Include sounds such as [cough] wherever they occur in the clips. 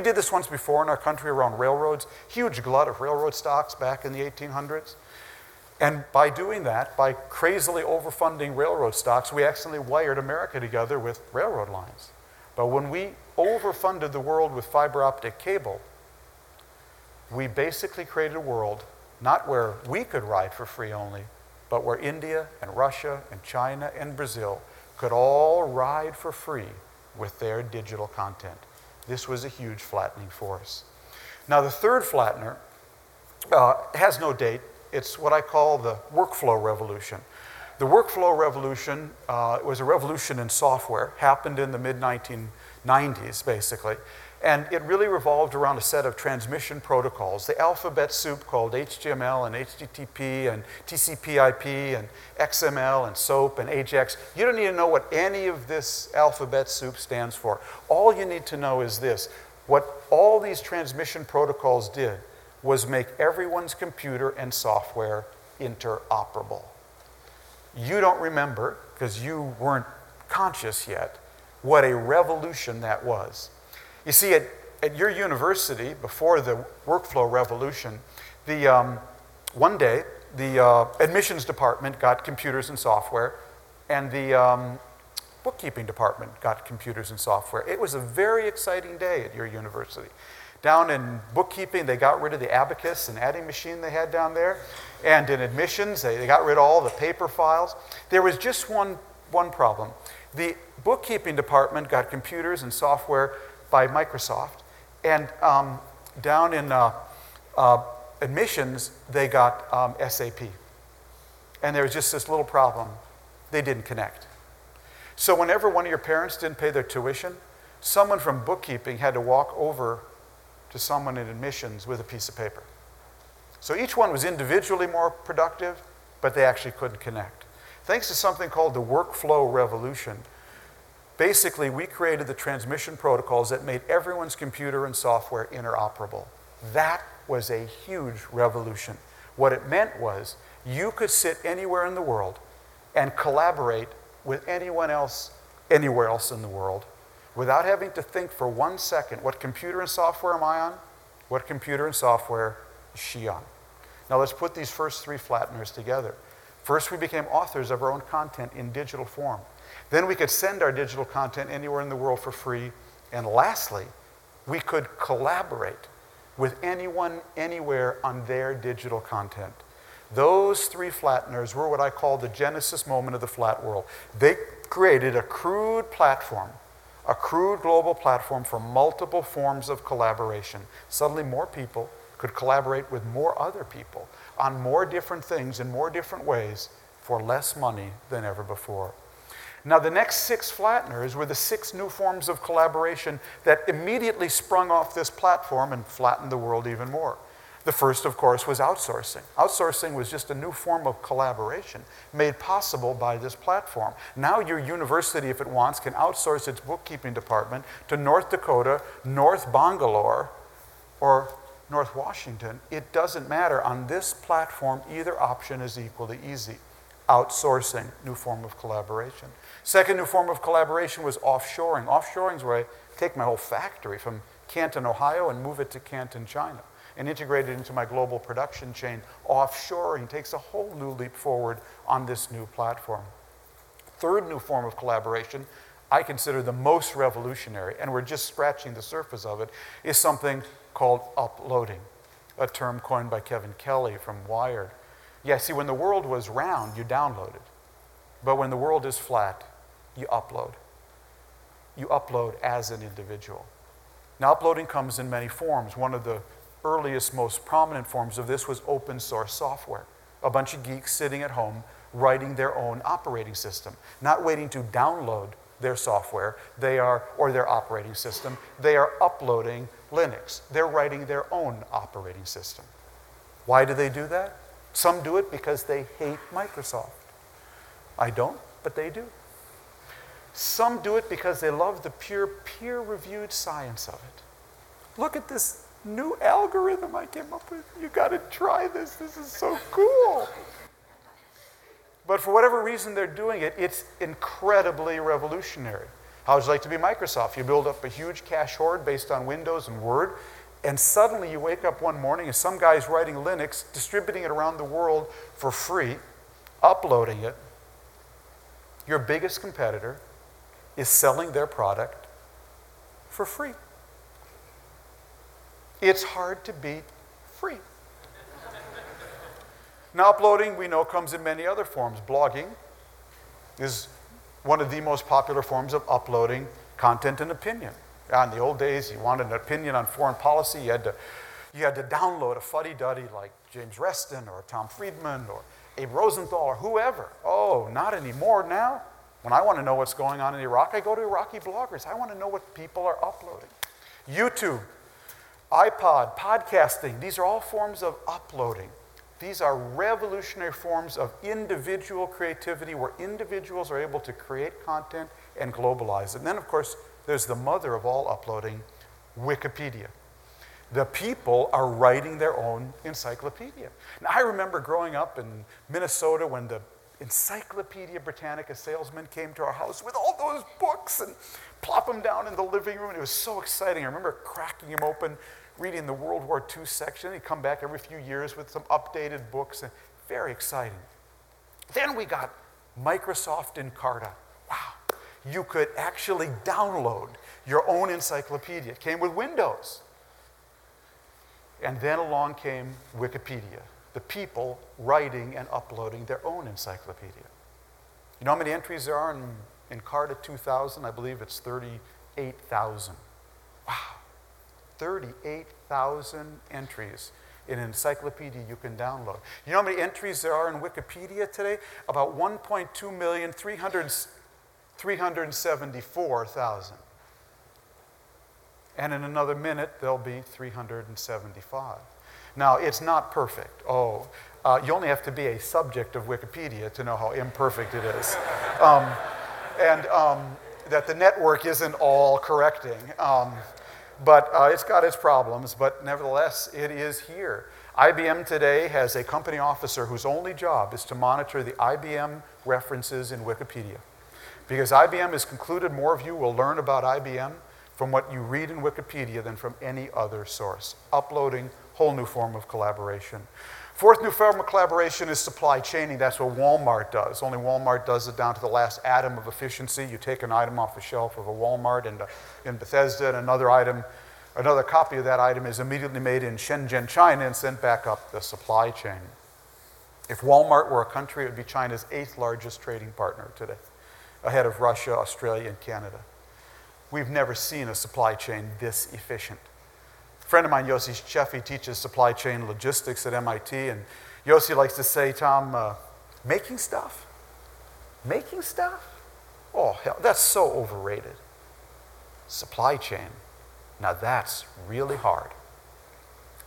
We did this once before in our country around railroads, huge glut of railroad stocks back in the 1800s. And by doing that, by crazily overfunding railroad stocks, we accidentally wired America together with railroad lines. But when we overfunded the world with fiber optic cable, we basically created a world not where we could ride for free only, but where India and Russia and China and Brazil could all ride for free with their digital content. This was a huge flattening force. Now, the third flattener uh, has no date. It's what I call the workflow revolution. The workflow revolution uh, was a revolution in software, happened in the mid 1990s, basically. And it really revolved around a set of transmission protocols, the alphabet soup called HTML and HTTP and TCP/IP and XML and SOAP and AJAX. You don't need to know what any of this alphabet soup stands for. All you need to know is this what all these transmission protocols did was make everyone's computer and software interoperable. You don't remember, because you weren't conscious yet, what a revolution that was. You see, at, at your university, before the workflow revolution, the, um, one day the uh, admissions department got computers and software, and the um, bookkeeping department got computers and software. It was a very exciting day at your university. Down in bookkeeping, they got rid of the abacus and adding machine they had down there. And in admissions, they, they got rid of all the paper files. There was just one, one problem. The bookkeeping department got computers and software by Microsoft. And um, down in uh, uh, admissions, they got um, SAP. And there was just this little problem. They didn't connect. So, whenever one of your parents didn't pay their tuition, someone from bookkeeping had to walk over to someone in admissions with a piece of paper. So, each one was individually more productive, but they actually couldn't connect. Thanks to something called the workflow revolution, Basically, we created the transmission protocols that made everyone's computer and software interoperable. That was a huge revolution. What it meant was you could sit anywhere in the world and collaborate with anyone else anywhere else in the world without having to think for one second what computer and software am I on? What computer and software is she on? Now let's put these first three flatteners together. First, we became authors of our own content in digital form. Then we could send our digital content anywhere in the world for free. And lastly, we could collaborate with anyone, anywhere on their digital content. Those three flatteners were what I call the genesis moment of the flat world. They created a crude platform, a crude global platform for multiple forms of collaboration. Suddenly, more people could collaborate with more other people on more different things in more different ways for less money than ever before. Now, the next six flatteners were the six new forms of collaboration that immediately sprung off this platform and flattened the world even more. The first, of course, was outsourcing. Outsourcing was just a new form of collaboration made possible by this platform. Now, your university, if it wants, can outsource its bookkeeping department to North Dakota, North Bangalore, or North Washington. It doesn't matter. On this platform, either option is equally easy. Outsourcing, new form of collaboration. Second new form of collaboration was offshoring. Offshoring is where I take my whole factory from Canton, Ohio, and move it to Canton, China, and integrate it into my global production chain. Offshoring takes a whole new leap forward on this new platform. Third new form of collaboration, I consider the most revolutionary, and we're just scratching the surface of it, is something called uploading, a term coined by Kevin Kelly from Wired. Yeah, see, when the world was round, you downloaded. But when the world is flat, you upload. You upload as an individual. Now, uploading comes in many forms. One of the earliest, most prominent forms of this was open source software. A bunch of geeks sitting at home writing their own operating system, not waiting to download their software, they are, or their operating system, they are uploading Linux. They're writing their own operating system. Why do they do that? Some do it because they hate Microsoft. I don't, but they do. Some do it because they love the pure peer reviewed science of it. Look at this new algorithm I came up with. You got to try this. This is so cool. But for whatever reason they're doing it, it's incredibly revolutionary. How would you like to be Microsoft? You build up a huge cash hoard based on Windows and Word, and suddenly you wake up one morning and some guy's writing Linux, distributing it around the world for free, uploading it. Your biggest competitor is selling their product for free. It's hard to beat free. now, uploading, we know, comes in many other forms. Blogging is one of the most popular forms of uploading content and opinion. In the old days, you wanted an opinion on foreign policy, you had to, you had to download a fuddy-duddy like James Reston or Tom Friedman or Abe Rosenthal or whoever. Oh, not anymore now. When I want to know what's going on in Iraq, I go to Iraqi bloggers. I want to know what people are uploading. YouTube, iPod, podcasting, these are all forms of uploading. These are revolutionary forms of individual creativity where individuals are able to create content and globalize. And then, of course, there's the mother of all uploading, Wikipedia. The people are writing their own encyclopedia. Now, I remember growing up in Minnesota when the Encyclopedia Britannica salesman came to our house with all those books and plop them down in the living room. And It was so exciting. I remember cracking them open, reading the World War II section. He'd come back every few years with some updated books. And very exciting. Then we got Microsoft Encarta. You could actually download your own encyclopedia. It came with Windows. And then along came Wikipedia the people writing and uploading their own encyclopedia. You know how many entries there are in, Encarta 2000? I believe it's 38,000. Wow. 38,000 entries in an encyclopedia you can download. You know how many entries there are in Wikipedia today? About 1.2 million, 374,000. And in another minute, there'll be 375. Now, it's not perfect. Oh, uh, you only have to be a subject of Wikipedia to know how imperfect it is. Um, and um, that the network isn't all correcting. Um, but uh, it's got its problems, but nevertheless, it is here. IBM today has a company officer whose only job is to monitor the IBM references in Wikipedia. Because IBM has concluded more of you will learn about IBM from what you read in Wikipedia than from any other source. Uploading whole new form of collaboration. Fourth new form of collaboration is supply chaining. That's what Walmart does. Only Walmart does it down to the last atom of efficiency. You take an item off the shelf of a Walmart in, uh, in Bethesda, and another item, another copy of that item is immediately made in Shenzhen, China, and sent back up the supply chain. If Walmart were a country, it would be China's eighth largest trading partner today, ahead of Russia, Australia, and Canada. We've never seen a supply chain this efficient A friend of mine, Yossi Sheffi, teaches supply chain logistics at MIT, and Yossi likes to say, Tom, uh, making stuff? Making stuff? Oh, hell, that's so overrated. Supply chain. Now that's really hard.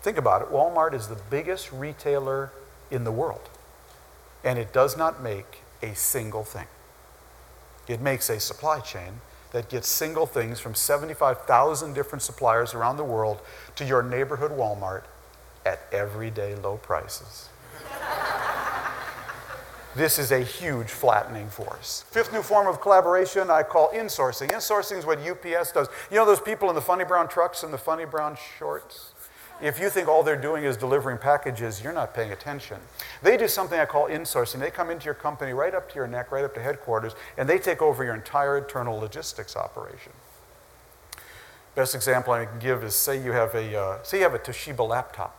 Think about it Walmart is the biggest retailer in the world, and it does not make a single thing. It makes a supply chain that gets single things from 75,000 different suppliers around the world to your neighborhood Walmart at everyday low prices. [laughs] this is a huge flattening force. Fifth new form of collaboration I call insourcing. Insourcing is what UPS does. You know those people in the funny brown trucks and the funny brown shorts? If you think all they're doing is delivering packages, you're not paying attention. They do something I call insourcing. They come into your company right up to your neck, right up to headquarters, and they take over your entire internal logistics operation. Best example I can give is say you have a, uh, say you have a Toshiba laptop,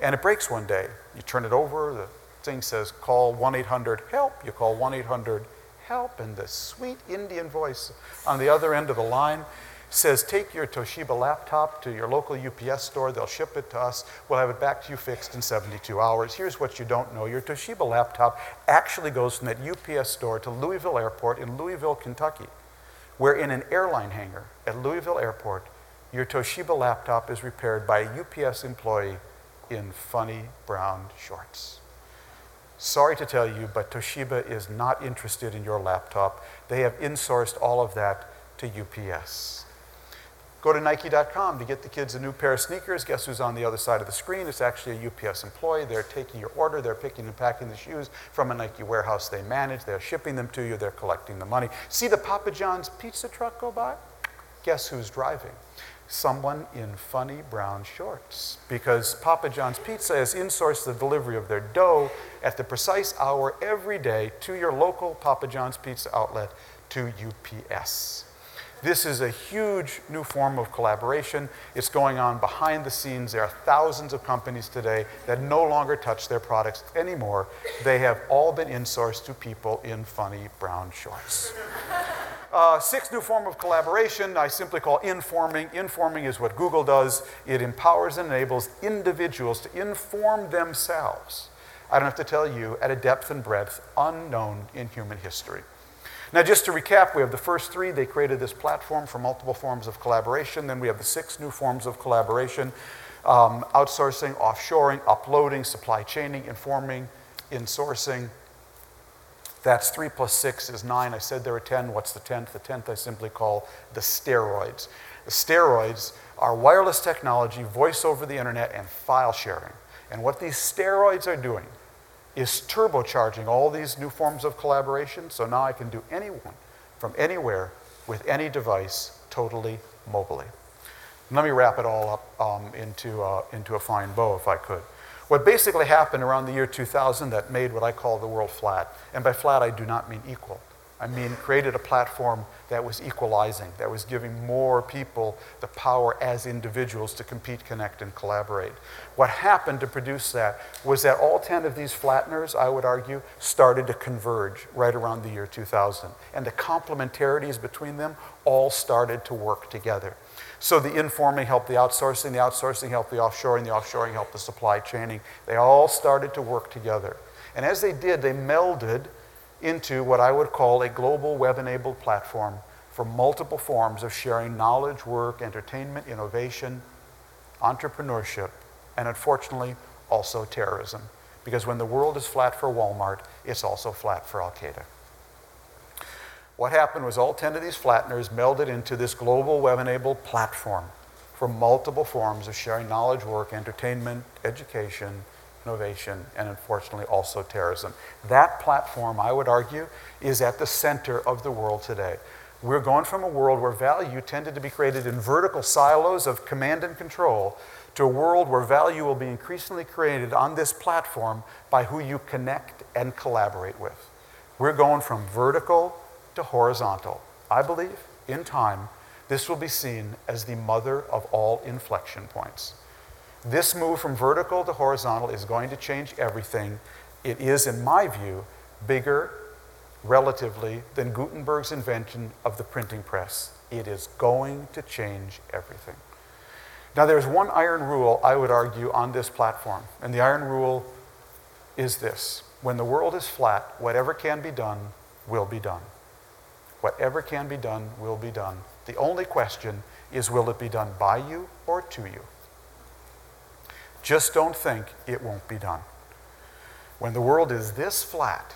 and it breaks one day. You turn it over, the thing says call 1-800-HELP. You call 1-800-HELP, and the sweet Indian voice on the other end of the line says take your Toshiba laptop to your local UPS store, they'll ship it to us, we'll have it back to you fixed in 72 hours. Here's what you don't know your Toshiba laptop actually goes from that UPS store to Louisville Airport in Louisville, Kentucky, where in an airline hangar at Louisville Airport, your Toshiba laptop is repaired by a UPS employee in funny brown shorts. Sorry to tell you, but Toshiba is not interested in your laptop. They have insourced all of that to UPS. Go to Nike.com to get the kids a new pair of sneakers. Guess who's on the other side of the screen? It's actually a UPS employee. They're taking your order, they're picking and packing the shoes from a Nike warehouse they manage, they're shipping them to you, they're collecting the money. See the Papa John's pizza truck go by? Guess who's driving? Someone in funny brown shorts. Because Papa John's Pizza has insourced the delivery of their dough at the precise hour every day to your local Papa John's Pizza outlet to UPS. This is a huge new form of collaboration. It's going on behind the scenes. There are thousands of companies today that no longer touch their products anymore. They have all been insourced to people in funny brown shorts. Uh, sixth new form of collaboration I simply call informing. Informing is what Google does. It empowers and enables individuals to inform themselves. I don't have to tell you at a depth and breadth unknown in human history. Now, just to recap, we have the first three. They created this platform for multiple forms of collaboration. Then we have the six new forms of collaboration um, outsourcing, offshoring, uploading, supply chaining, informing, insourcing. That's three plus six is nine. I said there were 10. What's the 10th? The 10th I simply call the steroids. The steroids are wireless technology, voice over the internet, and file sharing. And what these steroids are doing is turbocharging all these new forms of collaboration. So now I can do anyone from anywhere with any device totally mobily. Let me wrap it all up um, into, uh, into a fine bow if I could. What basically happened around the year 2000 that made what I call the world flat, and by flat I do not mean equal, I mean, created a platform that was equalizing, that was giving more people the power as individuals to compete, connect, and collaborate. What happened to produce that was that all 10 of these flatteners, I would argue, started to converge right around the year 2000. And the complementarities between them all started to work together. So the informing helped the outsourcing, the outsourcing helped the offshoring, the offshoring helped the supply chaining. They all started to work together. And as they did, they melded into what I would call a global web enabled platform for multiple forms of sharing knowledge, work, entertainment, innovation, entrepreneurship, and unfortunately, also terrorism. Because when the world is flat for Walmart, it's also flat for Al Qaeda. What happened was all 10 of these flatteners melded into this global web enabled platform for multiple forms of sharing knowledge, work, entertainment, education, innovation, and unfortunately also terrorism. That platform, I would argue, is at the center of the world today. We're going from a world where value tended to be created in vertical silos of command and control to a world where value will be increasingly created on this platform by who you connect and collaborate with. We're going from vertical to horizontal. I believe in time, this will be seen as the mother of all inflection points. This move from vertical to horizontal is going to change everything. It is, in my view, bigger relatively than Gutenberg's invention of the printing press. It is going to change everything. Now, there's one iron rule, I would argue, on this platform, and the iron rule is this when the world is flat, whatever can be done will be done. Whatever can be done will be done. The only question is will it be done by you or to you? Just don't think it won't be done. When the world is this flat,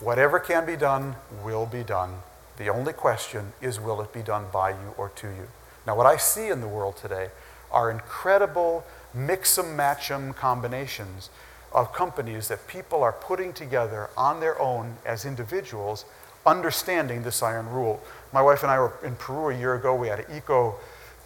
whatever can be done will be done. The only question is will it be done by you or to you? Now, what I see in the world today are incredible mix and match combinations of companies that people are putting together on their own as individuals, understanding this iron rule. My wife and I were in Peru a year ago. We had an eco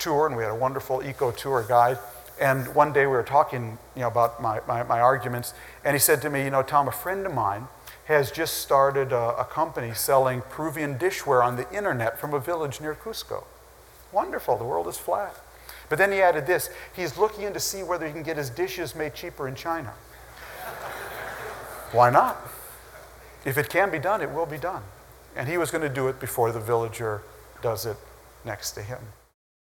tour, and we had a wonderful eco tour guide. And one day we were talking you know, about my, my, my, arguments, and he said to me, You know, Tom, a friend of mine has just started a, a company selling Peruvian dishware on the internet from a village near Cusco. Wonderful, the world is flat. But then he added this he's looking in to see whether he can get his dishes made cheaper in China. Why not? If it can be done, it will be done. And he was going to do it before the villager does it next to him.